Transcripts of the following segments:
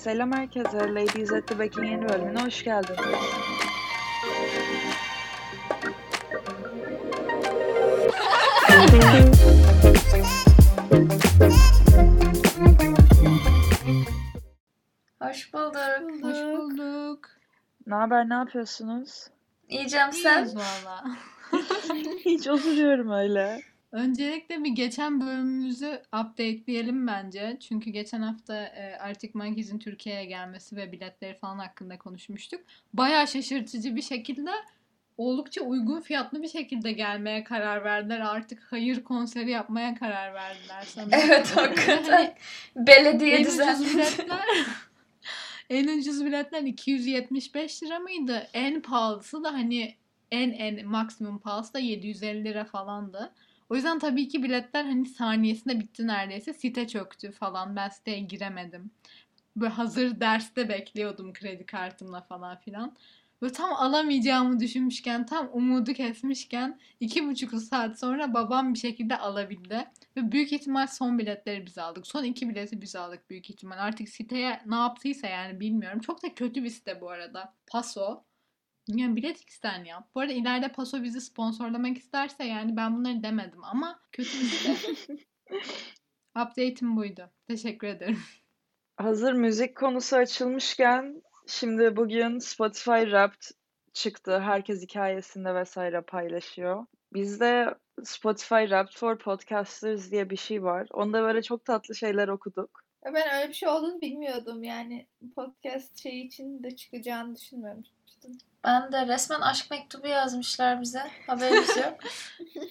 Selam herkese. Ladies at the Back'in yeni bölümüne hoş geldiniz. Hoş bulduk. Hoş bulduk. Ne haber, ne yapıyorsunuz? İyicem sen. İyiyiz valla. Hiç oturuyorum öyle. Öncelikle bir geçen bölümümüzü updateleyelim bence. Çünkü geçen hafta e, Arctic Monkeys'in Türkiye'ye gelmesi ve biletleri falan hakkında konuşmuştuk. Bayağı şaşırtıcı bir şekilde oldukça uygun fiyatlı bir şekilde gelmeye karar verdiler. Artık hayır konseri yapmaya karar verdiler sanırım. Evet Hani hakikaten. Belediye düzenledi. en ucuz biletler 275 lira mıydı? En pahalısı da hani en en maksimum pahalısı da 750 lira falandı. O yüzden tabii ki biletler hani saniyesinde bitti neredeyse. Site çöktü falan. Ben siteye giremedim. Böyle hazır derste bekliyordum kredi kartımla falan filan. Ve tam alamayacağımı düşünmüşken, tam umudu kesmişken iki buçuk saat sonra babam bir şekilde alabildi. Ve büyük ihtimal son biletleri biz aldık. Son iki bileti biz aldık büyük ihtimal. Artık siteye ne yaptıysa yani bilmiyorum. Çok da kötü bir site bu arada. Paso. Yani bilet X'ten yap. Bu arada ileride Paso bizi sponsorlamak isterse yani ben bunları demedim ama kötü bir site. Update'im buydu. Teşekkür ederim. Hazır müzik konusu açılmışken şimdi bugün Spotify Wrapped çıktı. Herkes hikayesinde vesaire paylaşıyor. Bizde Spotify Wrapped for Podcasters diye bir şey var. Onda böyle çok tatlı şeyler okuduk. Ya Ben öyle bir şey olduğunu bilmiyordum yani podcast şey için de çıkacağını düşünmemiştim. Ben de resmen aşk mektubu yazmışlar bize. Haberimiz yok.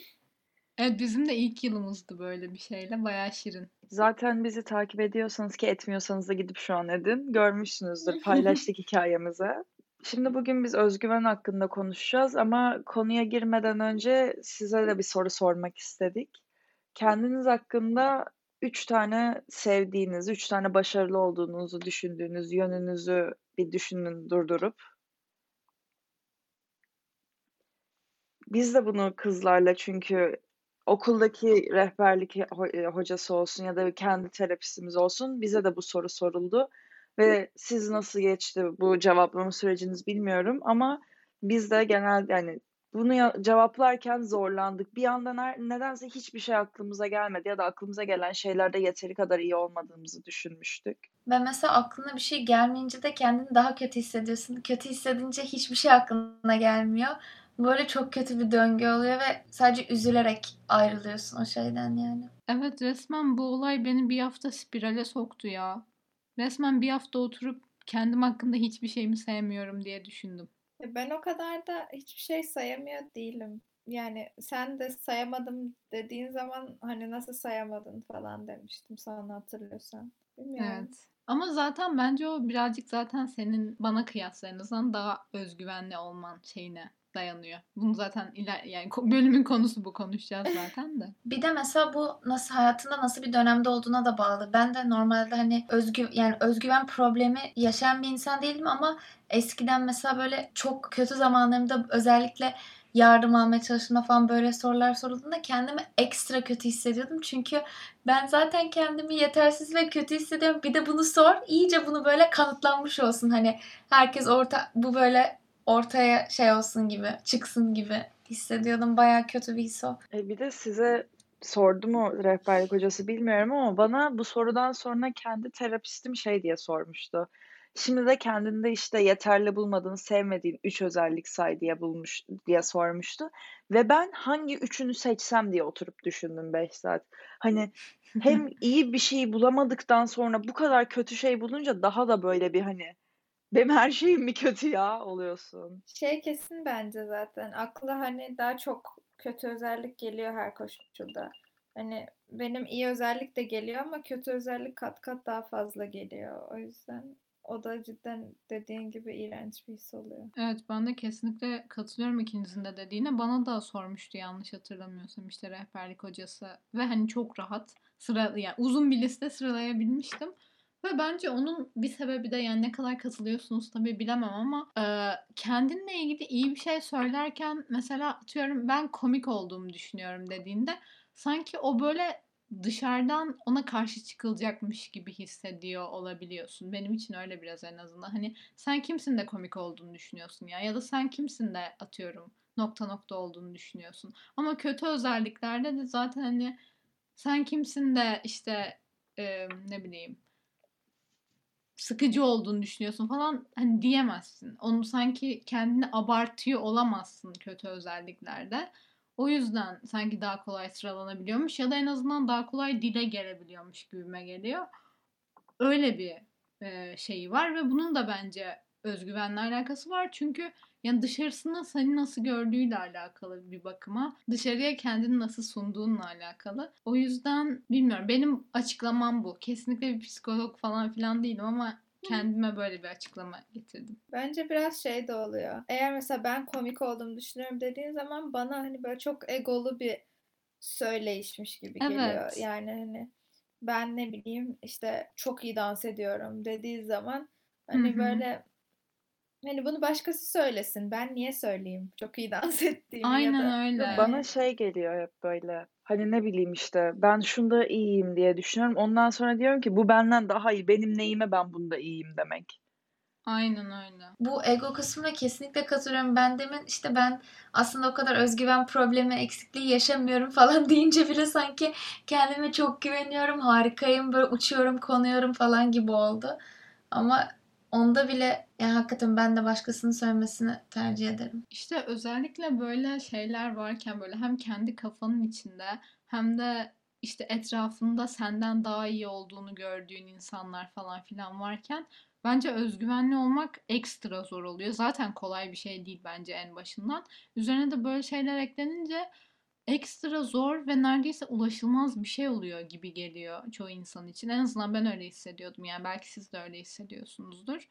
Evet bizim de ilk yılımızdı böyle bir şeyle. Bayağı şirin. Zaten bizi takip ediyorsanız ki etmiyorsanız da gidip şu an edin. Görmüşsünüzdür paylaştık hikayemizi. Şimdi bugün biz özgüven hakkında konuşacağız ama konuya girmeden önce size de bir soru sormak istedik. Kendiniz hakkında üç tane sevdiğiniz, üç tane başarılı olduğunuzu düşündüğünüz yönünüzü bir düşünün durdurup. Biz de bunu kızlarla çünkü okuldaki rehberlik e, hocası olsun ya da kendi terapistimiz olsun bize de bu soru soruldu. Ve siz nasıl geçti bu cevaplama süreciniz bilmiyorum ama biz de genel yani bunu cevaplarken zorlandık. Bir yandan her, nedense hiçbir şey aklımıza gelmedi ya da aklımıza gelen şeylerde yeteri kadar iyi olmadığımızı düşünmüştük. Ve mesela aklına bir şey gelmeyince de kendini daha kötü hissediyorsun. Kötü hissedince hiçbir şey aklına gelmiyor. Böyle çok kötü bir döngü oluyor ve sadece üzülerek ayrılıyorsun o şeyden yani. Evet resmen bu olay beni bir hafta spirale soktu ya. Resmen bir hafta oturup kendim hakkında hiçbir şeyimi sevmiyorum diye düşündüm. Ya Ben o kadar da hiçbir şey sayamıyor değilim. Yani sen de sayamadım dediğin zaman hani nasıl sayamadın falan demiştim sana hatırlıyorsan. Bilmiyorum. Evet. Ama zaten bence o birazcık zaten senin bana kıyasla en azından daha özgüvenli olman şeyine dayanıyor. Bunu zaten iler yani bölümün konusu bu konuşacağız zaten de. Bir de mesela bu nasıl hayatında nasıl bir dönemde olduğuna da bağlı. Ben de normalde hani özgü yani özgüven problemi yaşayan bir insan değilim ama eskiden mesela böyle çok kötü zamanlarımda özellikle yardım almaya çalıştığımda falan böyle sorular sorulduğunda kendimi ekstra kötü hissediyordum. Çünkü ben zaten kendimi yetersiz ve kötü hissediyorum. Bir de bunu sor. iyice bunu böyle kanıtlanmış olsun. Hani herkes orta bu böyle ortaya şey olsun gibi, çıksın gibi hissediyordum. Bayağı kötü bir his o. E bir de size sordu mu rehberlik hocası bilmiyorum ama bana bu sorudan sonra kendi terapistim şey diye sormuştu. Şimdi de kendinde işte yeterli bulmadığın, sevmediğin üç özellik say diye bulmuş diye sormuştu. Ve ben hangi üçünü seçsem diye oturup düşündüm 5 saat. Hani hem iyi bir şey bulamadıktan sonra bu kadar kötü şey bulunca daha da böyle bir hani benim her şeyim mi kötü ya oluyorsun. Şey kesin bence zaten. Akla hani daha çok kötü özellik geliyor her koşulda. Hani benim iyi özellik de geliyor ama kötü özellik kat kat daha fazla geliyor. O yüzden o da cidden dediğin gibi iğrenç bir his oluyor. Evet ben de kesinlikle katılıyorum ikinizin de dediğine. Bana da sormuştu yanlış hatırlamıyorsam işte rehberlik hocası. Ve hani çok rahat sıra yani uzun bir liste sıralayabilmiştim. Ve bence onun bir sebebi de yani ne kadar katılıyorsunuz tabii bilemem ama e, kendinle ilgili iyi bir şey söylerken mesela atıyorum ben komik olduğumu düşünüyorum dediğinde sanki o böyle dışarıdan ona karşı çıkılacakmış gibi hissediyor olabiliyorsun. Benim için öyle biraz en azından. Hani sen kimsin de komik olduğunu düşünüyorsun ya ya da sen kimsin de atıyorum nokta nokta olduğunu düşünüyorsun. Ama kötü özelliklerde de zaten hani sen kimsin de işte e, ne bileyim sıkıcı olduğunu düşünüyorsun falan hani diyemezsin. Onu sanki kendini abartıyor olamazsın kötü özelliklerde. O yüzden sanki daha kolay sıralanabiliyormuş ya da en azından daha kolay dile gelebiliyormuş gibime geliyor. Öyle bir e, şeyi var ve bunun da bence özgüvenle alakası var. Çünkü yani dışarısında seni nasıl gördüğüyle alakalı bir bakıma. Dışarıya kendini nasıl sunduğunla alakalı. O yüzden bilmiyorum. Benim açıklamam bu. Kesinlikle bir psikolog falan filan değilim ama kendime böyle bir açıklama getirdim. Bence biraz şey de oluyor. Eğer mesela ben komik olduğumu düşünüyorum dediğin zaman bana hani böyle çok egolu bir söyleyişmiş gibi geliyor. Evet. Yani hani ben ne bileyim işte çok iyi dans ediyorum dediği zaman hani Hı hı. böyle hani bunu başkası söylesin. Ben niye söyleyeyim çok iyi dans ettiğimi ya Aynen da öyle. Bana şey geliyor hep böyle. Hani ne bileyim işte ben şunda iyiyim diye düşünüyorum. Ondan sonra diyorum ki bu benden daha iyi. Benim neyime ben bunda iyiyim demek. Aynen öyle. Bu ego kısmına kesinlikle katılıyorum. Ben demin işte ben aslında o kadar özgüven problemi, eksikliği yaşamıyorum falan deyince bile sanki kendime çok güveniyorum, harikayım, böyle uçuyorum, konuyorum falan gibi oldu. Ama onda bile yani hakikaten ben de başkasının söylemesini tercih ederim. İşte özellikle böyle şeyler varken böyle hem kendi kafanın içinde hem de işte etrafında senden daha iyi olduğunu gördüğün insanlar falan filan varken bence özgüvenli olmak ekstra zor oluyor. Zaten kolay bir şey değil bence en başından. Üzerine de böyle şeyler eklenince ekstra zor ve neredeyse ulaşılmaz bir şey oluyor gibi geliyor çoğu insan için. En azından ben öyle hissediyordum. Yani belki siz de öyle hissediyorsunuzdur.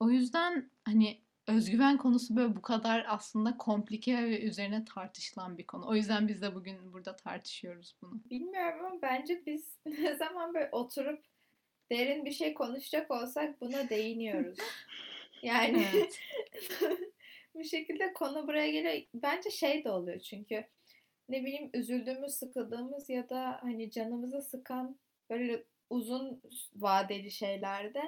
O yüzden hani özgüven konusu böyle bu kadar aslında komplike ve üzerine tartışılan bir konu. O yüzden biz de bugün burada tartışıyoruz bunu. bilmiyorum ama bence biz ne zaman böyle oturup derin bir şey konuşacak olsak buna değiniyoruz. Yani bir şekilde konu buraya geliyor. Bence şey de oluyor çünkü ne bileyim üzüldüğümüz, sıkıldığımız ya da hani canımızı sıkan böyle uzun vadeli şeylerde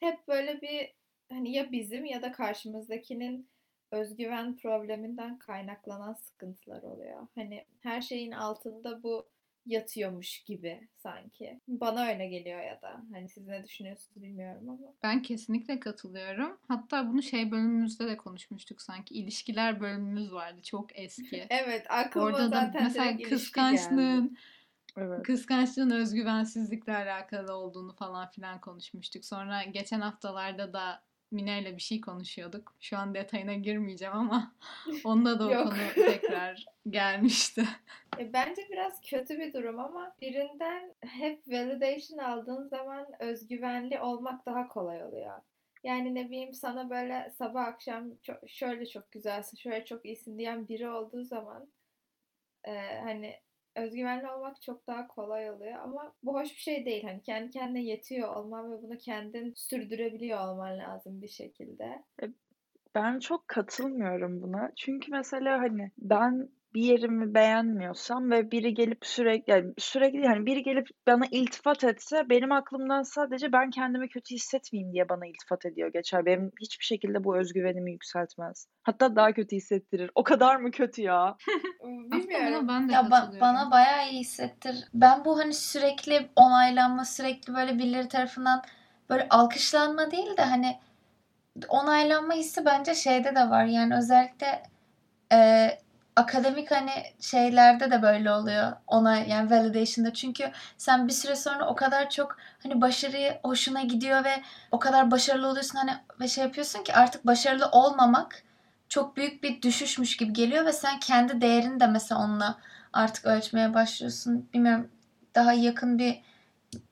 hep böyle bir hani ya bizim ya da karşımızdakinin özgüven probleminden kaynaklanan sıkıntılar oluyor. Hani her şeyin altında bu yatıyormuş gibi sanki. Bana öyle geliyor ya da hani siz ne düşünüyorsunuz bilmiyorum ama. Ben kesinlikle katılıyorum. Hatta bunu şey bölümümüzde de konuşmuştuk sanki. İlişkiler bölümümüz vardı. Çok eski. Evet aklıma Orada da zaten mesela direkt ilişki geldi. kıskançlığın Evet. kıskançlığın özgüvensizlikle alakalı olduğunu falan filan konuşmuştuk. Sonra geçen haftalarda da Mine ile bir şey konuşuyorduk. Şu an detayına girmeyeceğim ama onda da o konu tekrar gelmişti. E, Bence biraz kötü bir durum ama birinden hep validation aldığın zaman özgüvenli olmak daha kolay oluyor. Yani ne bileyim sana böyle sabah akşam çok, şöyle çok güzelsin, şöyle çok iyisin diyen biri olduğu zaman e, hani özgüvenli olmak çok daha kolay oluyor ama bu hoş bir şey değil. Hani kendi kendine yetiyor olman ve bunu kendin sürdürebiliyor olman lazım bir şekilde. Ben çok katılmıyorum buna. Çünkü mesela hani ben bir yerimi beğenmiyorsam ve biri gelip sürekli yani sürekli yani biri gelip bana iltifat etse benim aklımdan sadece ben kendimi kötü hissetmeyeyim diye bana iltifat ediyor geçer. Benim hiçbir şekilde bu özgüvenimi yükseltmez. Hatta daha kötü hissettirir. O kadar mı kötü ya? Bilmiyorum. ben de Ya ba- bana bayağı iyi hissettir. Ben bu hani sürekli onaylanma, sürekli böyle birileri tarafından böyle alkışlanma değil de hani onaylanma hissi bence şeyde de var. Yani özellikle e, akademik hani şeylerde de böyle oluyor. Onay yani validation'da. Çünkü sen bir süre sonra o kadar çok hani başarıyı hoşuna gidiyor ve o kadar başarılı oluyorsun hani ve şey yapıyorsun ki artık başarılı olmamak çok büyük bir düşüşmüş gibi geliyor ve sen kendi değerini de mesela onunla artık ölçmeye başlıyorsun. Bilmiyorum daha yakın bir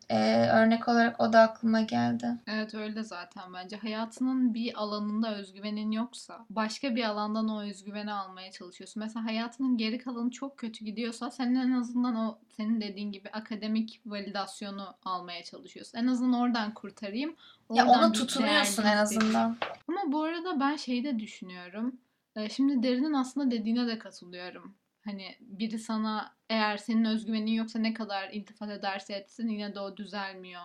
e, örnek olarak o da aklıma geldi. Evet öyle zaten bence. Hayatının bir alanında özgüvenin yoksa başka bir alandan o özgüveni almaya çalışıyorsun. Mesela hayatının geri kalanı çok kötü gidiyorsa senin en azından o senin dediğin gibi akademik validasyonu almaya çalışıyorsun. En azından oradan kurtarayım. Ya oradan ona bir tutunuyorsun en azından. Ama bu arada ben şeyi de düşünüyorum. Ee, Şimdi Derin'in aslında dediğine de katılıyorum. Hani biri sana eğer senin özgüvenin yoksa ne kadar iltifat ederse etsin yine de o düzelmiyor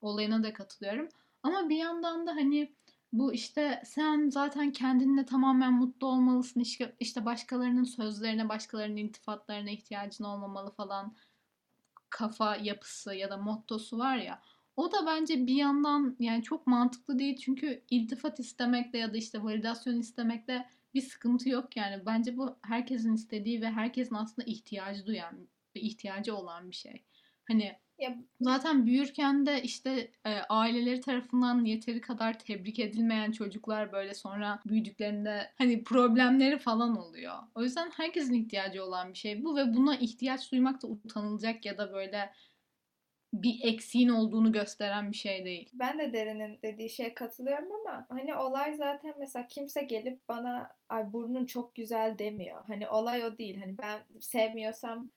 olayına da katılıyorum. Ama bir yandan da hani bu işte sen zaten kendinle tamamen mutlu olmalısın. İşte, başkalarının sözlerine, başkalarının iltifatlarına ihtiyacın olmamalı falan kafa yapısı ya da mottosu var ya. O da bence bir yandan yani çok mantıklı değil çünkü iltifat istemekle ya da işte validasyon istemekle bir sıkıntı yok yani. Bence bu herkesin istediği ve herkesin aslında ihtiyacı duyan ve ihtiyacı olan bir şey. Hani Ya zaten büyürken de işte e, aileleri tarafından yeteri kadar tebrik edilmeyen çocuklar böyle sonra büyüdüklerinde hani problemleri falan oluyor. O yüzden herkesin ihtiyacı olan bir şey bu ve buna ihtiyaç duymak da utanılacak ya da böyle bir eksiğin olduğunu gösteren bir şey değil. ben de Derin'in dediği şeye katılıyorum ama hani olay zaten mesela kimse gelip bana ay burnun çok güzel demiyor. Hani olay o değil. Hani ben sevmiyorsam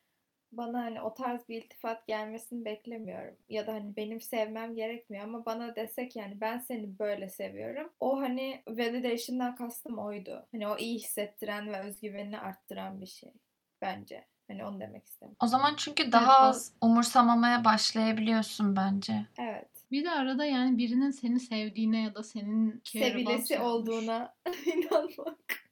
bana hani o tarz bir iltifat gelmesini beklemiyorum. Ya da hani benim sevmem gerekmiyor ama bana desek yani ben seni böyle seviyorum. O hani validation'dan kastım oydu. Hani o iyi hissettiren ve özgüvenini arttıran bir şey bence. Hani onu demek istedim. O zaman çünkü daha Evet, az umursamamaya başlayabiliyorsun bence. Evet. Bir de arada yani birinin seni sevdiğine ya da senin Sevilesi olduğuna inanmak.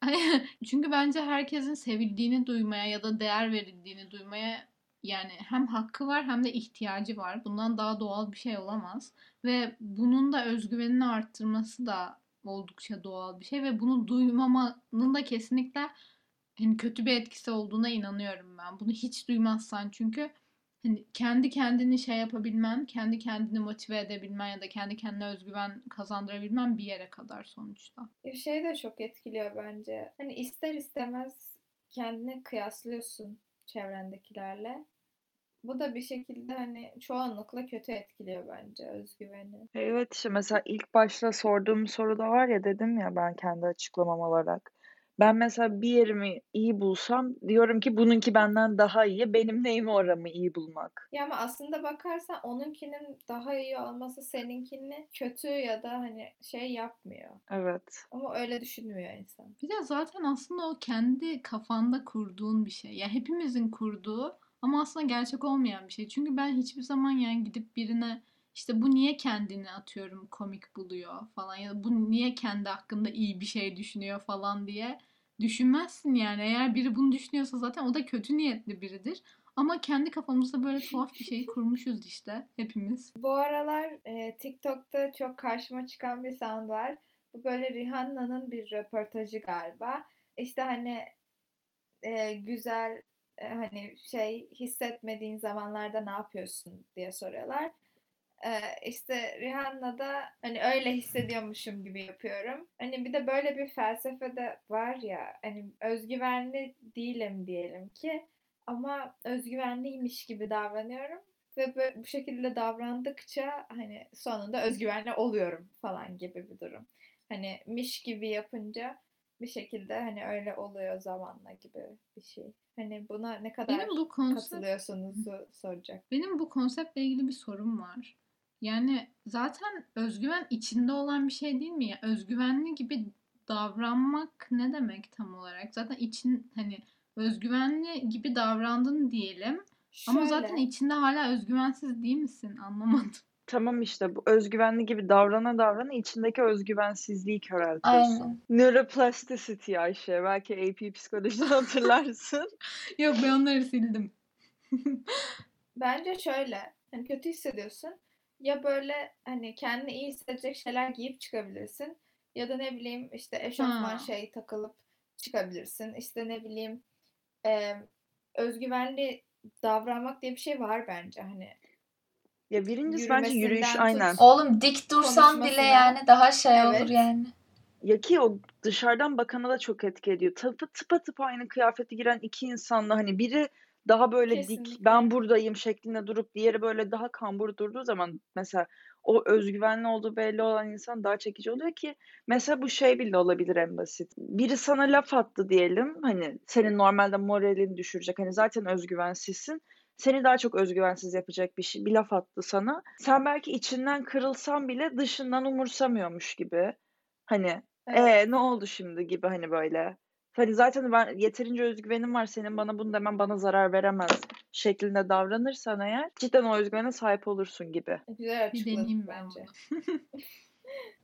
Çünkü bence herkesin sevildiğini duymaya ya da değer verildiğini duymaya yani hem hakkı var hem de ihtiyacı var. Bundan daha doğal bir şey olamaz. Ve bunun da özgüvenini arttırması da oldukça doğal bir şey ve bunu duymamanın da kesinlikle hani kötü bir etkisi olduğuna inanıyorum ben. Bunu hiç duymazsan çünkü hani kendi kendini şey yapabilmen, kendi kendini motive edebilmen ya da kendi kendine özgüven kazandırabilmen bir yere kadar sonuçta. Bir şey de çok etkiliyor bence. Hani ister istemez kendini kıyaslıyorsun çevrendekilerle. Bu da bir şekilde hani çoğunlukla kötü etkiliyor bence özgüveni. Evet işte mesela ilk başta sorduğum soruda var ya dedim ya ben kendi açıklamam olarak. Ben mesela bir yerimi iyi bulsam diyorum ki bununki benden daha iyi. Benim neyimi oramı iyi bulmak. Ya ama aslında bakarsan onunkinin daha iyi olması seninkini kötü ya da hani şey yapmıyor. Evet. Ama öyle düşünmüyor insan. Bir de zaten aslında o kendi kafanda kurduğun bir şey. Ya hepimizin kurduğu ama aslında gerçek olmayan bir şey. Çünkü ben hiçbir zaman yani gidip birine işte bu niye kendini atıyorum komik buluyor falan ya da bu niye kendi hakkında iyi bir şey düşünüyor falan diye düşünmezsin yani. Eğer biri bunu düşünüyorsa zaten o da kötü niyetli biridir. Ama kendi kafamızda böyle tuhaf bir şey kurmuşuz işte hepimiz. Bu aralar e, TikTok'ta çok karşıma çıkan bir sound var. Bu böyle Rihanna'nın bir röportajı galiba. İşte hani e, güzel e, hani şey hissetmediğin zamanlarda ne yapıyorsun diye soruyorlar. E, işte Rihanna da hani öyle hissediyormuşum gibi yapıyorum. Hani bir de böyle bir felsefe de var ya hani özgüvenli değilim diyelim ki ama özgüvenliymiş gibi davranıyorum ve böyle, bu şekilde davrandıkça hani sonunda özgüvenli oluyorum falan gibi bir durum. Hani miş gibi yapınca bir şekilde hani öyle oluyor zamanla gibi bir şey. Hani buna ne kadar Benim bu konsept katılıyorsunuzu soracak. Benim bu konseptle ilgili bir sorum var. Yani zaten özgüven içinde olan bir şey değil mi ya? Özgüvenli gibi davranmak ne demek tam olarak? Zaten için hani özgüvenli gibi davrandın diyelim. Ama zaten Şöyle, içinde hala özgüvensiz değil misin? Anlamadım. Tamam işte bu özgüvenli gibi davrana davrana içindeki özgüvensizliği köreltiyorsun. Aynen. Neuroplasticity Ayşe. Belki AP psikolojiden hatırlarsın. Yok ben onları sildim. bence şöyle hani kötü hissediyorsun ya böyle hani kendini iyi hissedecek şeyler giyip çıkabilirsin ya da ne bileyim işte eşofman Ha. şey takılıp çıkabilirsin. İşte ne bileyim e, özgüvenli davranmak diye bir şey var bence hani Ya birincisi bence yürüyüş yürümesinden aynen. tut Oğlum dik dursan bile yani daha şey olur Evet. yani. Ya ki o dışarıdan bakana da çok etki ediyor. Tıpa tıpa tıpa aynı kıyafeti giren iki insanla hani biri daha böyle dik Kesinlikle. ben buradayım şeklinde durup diğeri böyle daha kambur durduğu zaman mesela o özgüvenli olduğu belli olan insan daha çekici oluyor ki mesela bu şey bile olabilir en basit. Biri sana laf attı diyelim hani senin normalde moralini düşürecek hani zaten özgüvensizsin. Seni daha çok özgüvensiz yapacak bir şey, bir laf attı sana. Sen belki içinden kırılsan bile dışından umursamıyormuş gibi. Hani Evet. e ne oldu şimdi gibi hani böyle Hani zaten ben yeterince özgüvenim var senin bana bunu demen bana zarar veremez şeklinde davranırsan eğer cidden o özgüvene sahip olursun gibi. Güzel açıkladın bence.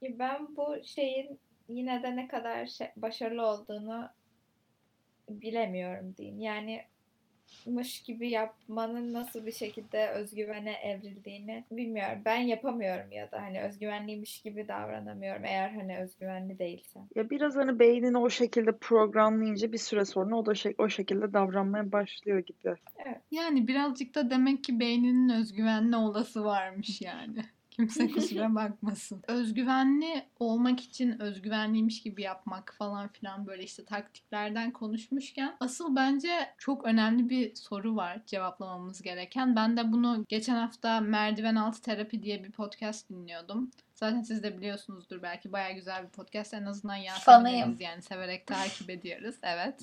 Ya Ben bu şeyin yine de ne kadar şey- başarılı olduğunu bilemiyorum diyeyim. Yani mış gibi yapmanın nasıl bir şekilde özgüvene evrildiğini bilmiyorum. Ben yapamıyorum ya da hani özgüvenliymiş gibi davranamıyorum eğer hani özgüvenli değilsem. Ya biraz hani beynini o şekilde programlayınca bir süre sonra o da şey, o şekilde davranmaya başlıyor gibi. Yani birazcık da demek ki beyninin özgüvenli olası varmış yani. Kimse kusura bakmasın. Özgüvenli olmak için özgüvenliymiş gibi yapmak falan filan böyle işte taktiklerden konuşmuşken asıl bence çok önemli bir soru var cevaplamamız gereken. Ben de bunu geçen hafta Merdiven Altı Terapi diye bir podcast dinliyordum. Zaten siz de biliyorsunuzdur belki baya güzel bir podcast. En azından. Yasemin'imiz yani severek takip ediyoruz. Evet.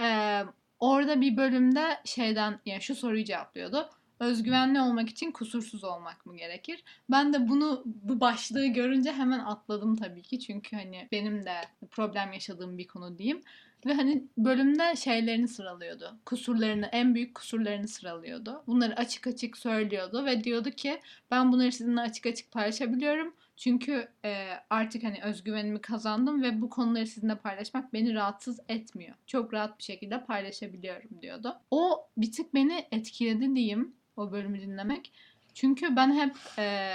Ee, orada bir bölümde şeyden yani şu soruyu cevaplıyordu. Özgüvenli olmak için kusursuz olmak mı gerekir? Ben de bunu bu başlığı görünce hemen atladım tabii ki. Çünkü hani benim de problem yaşadığım bir konu diyeyim. Ve hani bölümde şeylerini sıralıyordu. Kusurlarını, en büyük kusurlarını sıralıyordu. Bunları açık açık söylüyordu ve diyordu ki ben bunları sizinle açık açık paylaşabiliyorum. Çünkü e, artık hani özgüvenimi kazandım ve bu konuları sizinle paylaşmak beni rahatsız etmiyor. Çok rahat bir şekilde paylaşabiliyorum diyordu. O bir tık beni etkiledi diyeyim o bölümü dinlemek. Çünkü ben hep e,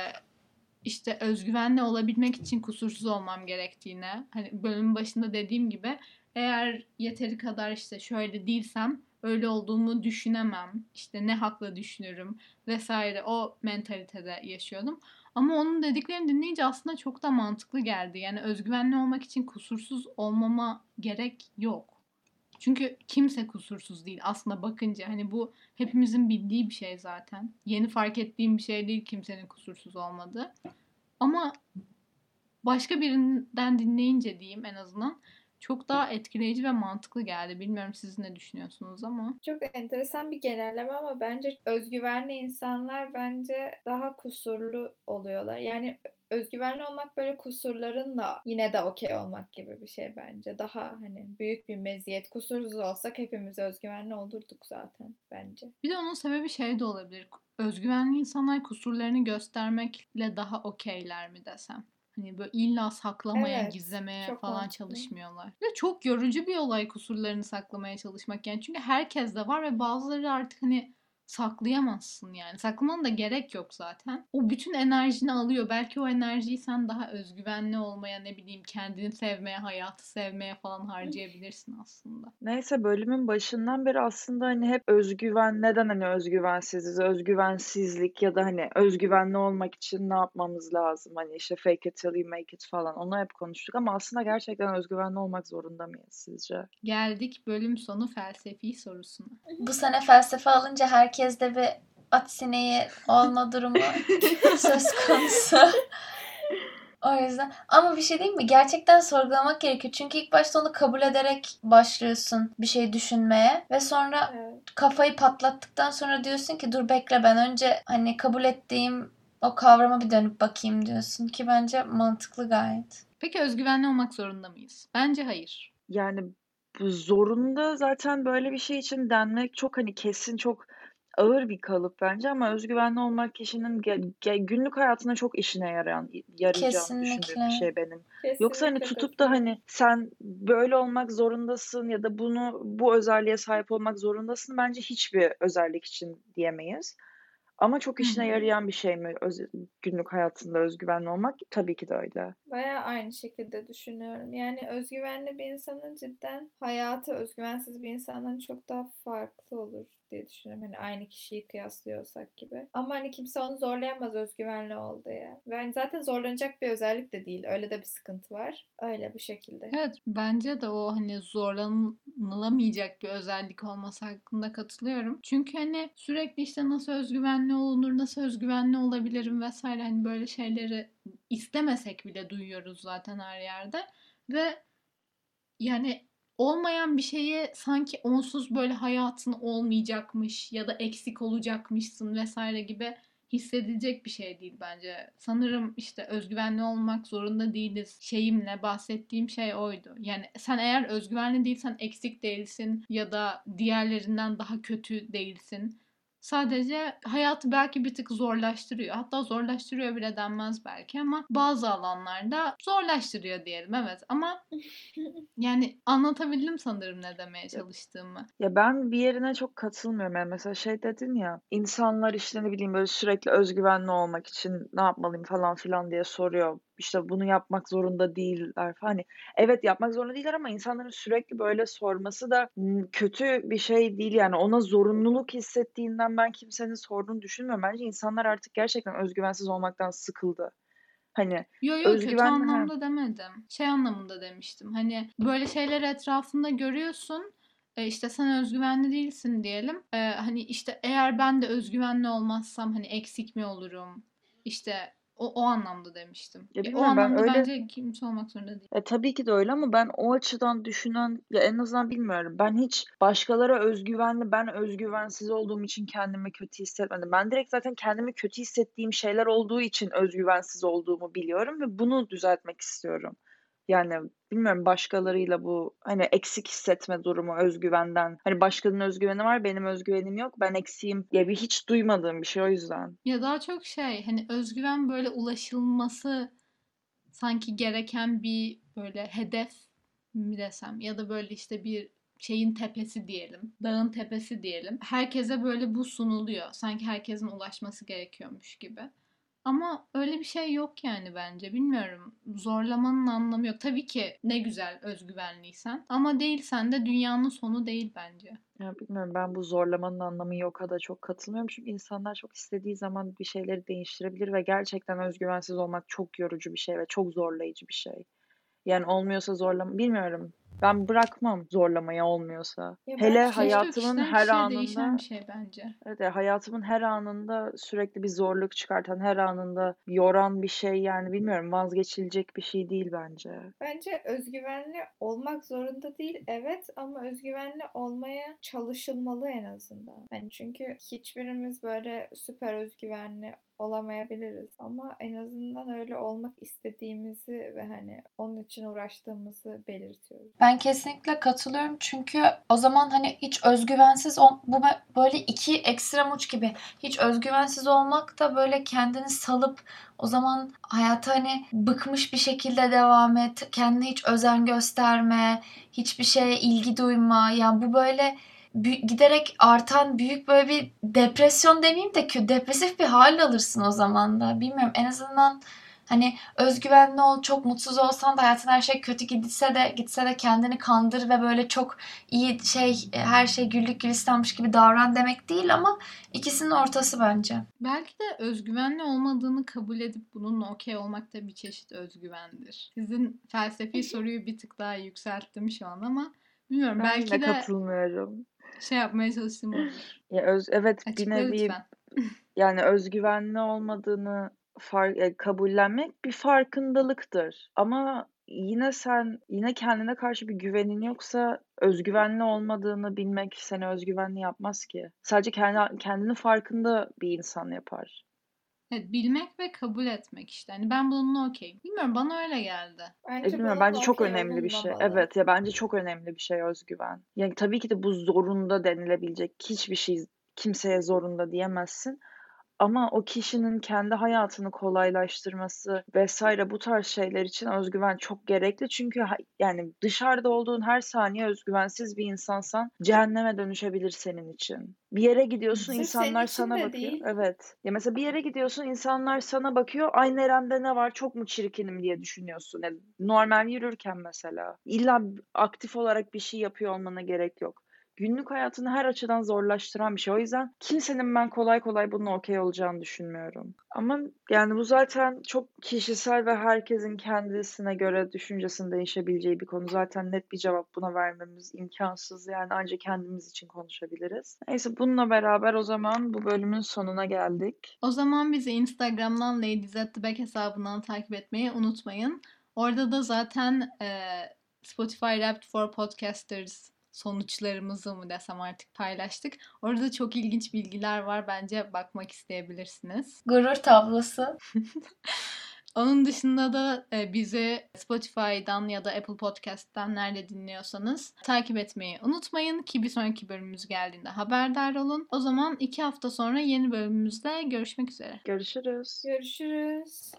işte özgüvenli olabilmek için kusursuz olmam gerektiğine hani bölümün başında dediğim gibi eğer yeteri kadar işte şöyle değilsem öyle olduğumu düşünemem. İşte ne hakla düşünürüm vesaire o mentalitede yaşıyordum. Ama onun dediklerini dinleyince aslında çok da mantıklı geldi. Yani özgüvenli olmak için kusursuz olmama gerek yok. Çünkü kimse kusursuz değil aslında bakınca. Hani bu hepimizin bildiği bir şey zaten. Yeni fark ettiğim bir şey değil kimsenin kusursuz olmadığı. Ama başka birinden dinleyince diyeyim en azından çok daha etkileyici ve mantıklı geldi. Bilmiyorum siz ne düşünüyorsunuz ama. Çok enteresan bir genelleme ama bence özgüvenli insanlar bence daha kusurlu oluyorlar. Yani özgüvenli olmak böyle kusurlarınla yine de okey olmak gibi bir şey bence. Daha hani büyük bir meziyet. Kusursuz olsak hepimiz özgüvenli olurduk zaten bence. Bir de onun sebebi şey de olabilir. Özgüvenli insanlar kusurlarını göstermekle daha okeyler mi desem. Hani böyle illa saklamaya, Evet, gizlemeye falan mantıklı. çalışmıyorlar. Ve çok yorucu bir olay kusurlarını saklamaya çalışmak yani. Çünkü herkes de var ve bazıları artık hani saklayamazsın yani. Saklaman da gerek yok zaten. O bütün enerjini alıyor. Belki o enerjiyi sen daha özgüvenli olmaya, ne bileyim kendini sevmeye, hayatı sevmeye falan harcayabilirsin aslında. Neyse bölümün başından beri aslında hani hep özgüven neden hani özgüvensiziz, özgüvensizlik ya da hani özgüvenli olmak için ne yapmamız lazım hani işte fake it till you make it falan onu hep konuştuk ama aslında gerçekten özgüvenli olmak zorunda mıyız sizce? Geldik bölüm sonu felsefi sorusuna. Bu sene felsefe alınca herkeste bir at sineği olma durumu söz konusu. O yüzden ama bir şey diyeyim mi? Gerçekten sorgulamak gerekiyor. Çünkü ilk başta onu kabul ederek başlıyorsun bir şey düşünmeye ve sonra Evet. kafayı patlattıktan sonra diyorsun ki dur bekle ben önce hani kabul ettiğim o kavrama bir dönüp bakayım diyorsun ki bence mantıklı gayet. Peki özgüvenli olmak zorunda mıyız? Bence hayır. Yani bu zorunda zaten böyle bir şey için denmek çok hani kesin çok ağır bir kalıp bence ama özgüvenli olmak kişinin ge- ge- günlük hayatında çok işine yarayan yarayacağını düşündüğüm bir Kesinlikle. şey benim. Yoksa hani Kesinlikle tutup da hani sen böyle olmak zorundasın ya da bunu bu özelliğe sahip olmak zorundasın bence hiçbir özellik için diyemeyiz. Ama çok işine yarayan bir şey mi öz- günlük hayatında özgüvenli olmak? Tabii ki de öyle. Bayağı aynı şekilde düşünüyorum. Yani özgüvenli bir insanın cidden hayatı özgüvensiz bir insandan çok daha farklı olur diye düşünüyorum. Hani aynı kişiyi kıyaslıyorsak gibi. Ama hani kimse onu zorlayamaz özgüvenli ol diye. Ve hani zaten zorlanacak bir özellik de değil. Öyle de bir sıkıntı var. Öyle bu şekilde. Evet bence de o hani zorlanılamayacak bir özellik olması hakkında katılıyorum. Çünkü hani sürekli işte nasıl özgüvenli olunur, nasıl özgüvenli olabilirim vesaire hani böyle şeyleri istemesek bile duyuyoruz zaten her yerde. Ve yani olmayan bir şeye sanki onsuz böyle hayatın olmayacakmış ya da eksik olacakmışsın vesaire gibi hissedilecek bir şey değil bence. Sanırım işte özgüvenli olmak zorunda değiliz. Şeyimle bahsettiğim şey oydu. Yani sen eğer özgüvenli değilsen eksik değilsin ya da diğerlerinden daha kötü değilsin. Sadece hayatı belki bir tık zorlaştırıyor. Hatta zorlaştırıyor bile denmez belki ama bazı alanlarda zorlaştırıyor diyelim evet. Ama yani anlatabildim sanırım ne demeye çalıştığımı. Ya ben bir yerine çok katılmıyorum. Yani mesela şey dedin ya insanlar işte ne bileyim böyle sürekli özgüvenli olmak için ne yapmalıyım falan filan diye soruyor. İşte bunu yapmak zorunda değiller falan. Hani evet yapmak zorunda değiller ama insanların sürekli böyle sorması da kötü bir şey değil yani. Ona zorunluluk hissettiğinden ben kimsenin sorduğunu düşünmüyorum. Bence insanlar artık gerçekten özgüvensiz olmaktan sıkıldı. Hani Yo yo kötü özgüven ha. anlamda demedim. Şey anlamında demiştim. Hani böyle şeyler etrafında görüyorsun. E, işte sen özgüvenli değilsin diyelim. E, hani işte eğer ben de özgüvenli olmazsam hani eksik mi olurum? İşte o, o anlamda demiştim. Ya E, o bilmiyorum ben anlamda öyle bence kimse olmak zorunda değil. E, tabii ki de öyle ama ben o açıdan düşünen ya en azından bilmiyorum. Ben hiç başkalara özgüvenli, ben özgüvensiz olduğum için kendimi kötü hissetmedim. Ben direkt zaten kendimi kötü hissettiğim şeyler olduğu için özgüvensiz olduğumu biliyorum ve bunu düzeltmek istiyorum. Yani bilmiyorum başkalarıyla bu hani eksik hissetme durumu özgüvenden. Hani başkanın özgüveni var, benim özgüvenim yok. Ben eksiğim diye bir hiç duymadığım bir şey o yüzden. Ya daha çok şey hani özgüven böyle ulaşılması sanki gereken bir böyle hedef mi desem ya da böyle işte bir şeyin tepesi diyelim, dağın tepesi diyelim. Herkese böyle bu sunuluyor. Sanki herkesin ulaşması gerekiyormuş gibi. Ama öyle bir şey yok yani bence. Bilmiyorum. Zorlamanın anlamı yok. Tabii ki ne güzel özgüvenliysen. Ama değilsen de dünyanın sonu değil bence. Ya bilmiyorum ben bu zorlamanın anlamı yoka da çok katılmıyorum. Çünkü insanlar çok istediği zaman bir şeyleri değiştirebilir ve gerçekten özgüvensiz olmak çok yorucu bir şey ve çok zorlayıcı bir şey. Yani olmuyorsa zorlama bilmiyorum. Ben bırakmam zorlamaya olmuyorsa. Ya Hele hayatımın her değişen anında bir şey bence. evet ya hayatımın her anında sürekli bir zorluk çıkartan, her anında yoran bir şey yani bilmiyorum vazgeçilecek bir şey değil bence. Bence özgüvenli olmak zorunda değil evet ama özgüvenli olmaya çalışılmalı en azından. Hani çünkü hiçbirimiz böyle süper özgüvenli olamayabiliriz ama en azından öyle olmak istediğimizi ve hani onun için uğraştığımızı belirtiyoruz. Ben kesinlikle katılıyorum çünkü o zaman hani hiç özgüvensiz bu böyle iki ekstrem uç gibi. Hiç özgüvensiz olmak da böyle kendini salıp o zaman hayata hani bıkmış bir şekilde devam et, kendine hiç özen gösterme, hiçbir şeye ilgi duyma. Yani bu böyle giderek artan büyük böyle bir depresyon demeyeyim de kö- depresif bir hal alırsın o zaman da. Bilmiyorum en azından hani özgüvenli ol, çok mutsuz olsan da hayatın her şey kötü gitse de gitse de kendini kandır ve böyle çok iyi şey her şey güllük gülistanmış gibi davran demek değil ama ikisinin ortası bence. Belki de özgüvenli olmadığını kabul edip bununla okey olmak da bir çeşit özgüvendir. Sizin felsefi soruyu bir tık daha yükselttim şu an ama bilmiyorum Ben belki de katılmıyorum. Şey yapmaya çalıştım. Ya öz, evet bir Açıkla nevi lütfen. yani özgüvenli olmadığını far, e, kabullenmek bir farkındalıktır. Ama yine sen yine kendine karşı bir güvenin yoksa özgüvenli olmadığını bilmek seni özgüvenli yapmaz ki. Sadece kendi kendini farkında bir insan yapar. Evet, bilmek ve kabul etmek işte. Hani ben bununla okey. Bilmiyorum bana öyle geldi. E, Bence bilmiyorum bununla bence çok önemli bir şey. olunmamalı. Evet ya bence çok önemli bir şey özgüven. Yani tabii ki de bu zorunda denilebilecek hiçbir şey kimseye zorunda diyemezsin. Ama o kişinin kendi hayatını kolaylaştırması vesaire bu tarz şeyler için özgüven çok gerekli. Çünkü yani dışarıda olduğun her saniye özgüvensiz bir insansan cehenneme dönüşebilir senin için. Bir yere gidiyorsun Sırf insanlar sana bakıyor. değil. Evet. Ya mesela bir yere gidiyorsun insanlar sana bakıyor. Ay neremde ne var çok mu çirkinim diye düşünüyorsun. Yani normal yürürken mesela. İlla aktif olarak bir şey yapıyor olmana gerek yok günlük hayatını her açıdan zorlaştıran bir şey. O yüzden kimsenin ben kolay kolay bunun okey olacağını düşünmüyorum. Ama yani bu zaten çok kişisel ve herkesin kendisine göre düşüncesinin değişebileceği bir konu. Zaten net bir cevap buna vermemiz imkansız. Yani ancak kendimiz için konuşabiliriz. Neyse bununla beraber o zaman bu bölümün sonuna geldik. O zaman bizi Instagram'dan Ladies at the Back hesabından takip etmeyi unutmayın. Orada da zaten e, Spotify Wrapped for Podcasters sonuçlarımızı mı desem artık paylaştık. Orada çok ilginç bilgiler var. Bence bakmak isteyebilirsiniz. Gurur tablosu. Onun dışında da e, bizi Spotify'dan ya da Apple Podcast'tan nerede dinliyorsanız takip etmeyi unutmayın ki bir sonraki bölümümüz geldiğinde haberdar olun. O zaman iki hafta sonra yeni bölümümüzde görüşmek üzere. Görüşürüz. Görüşürüz.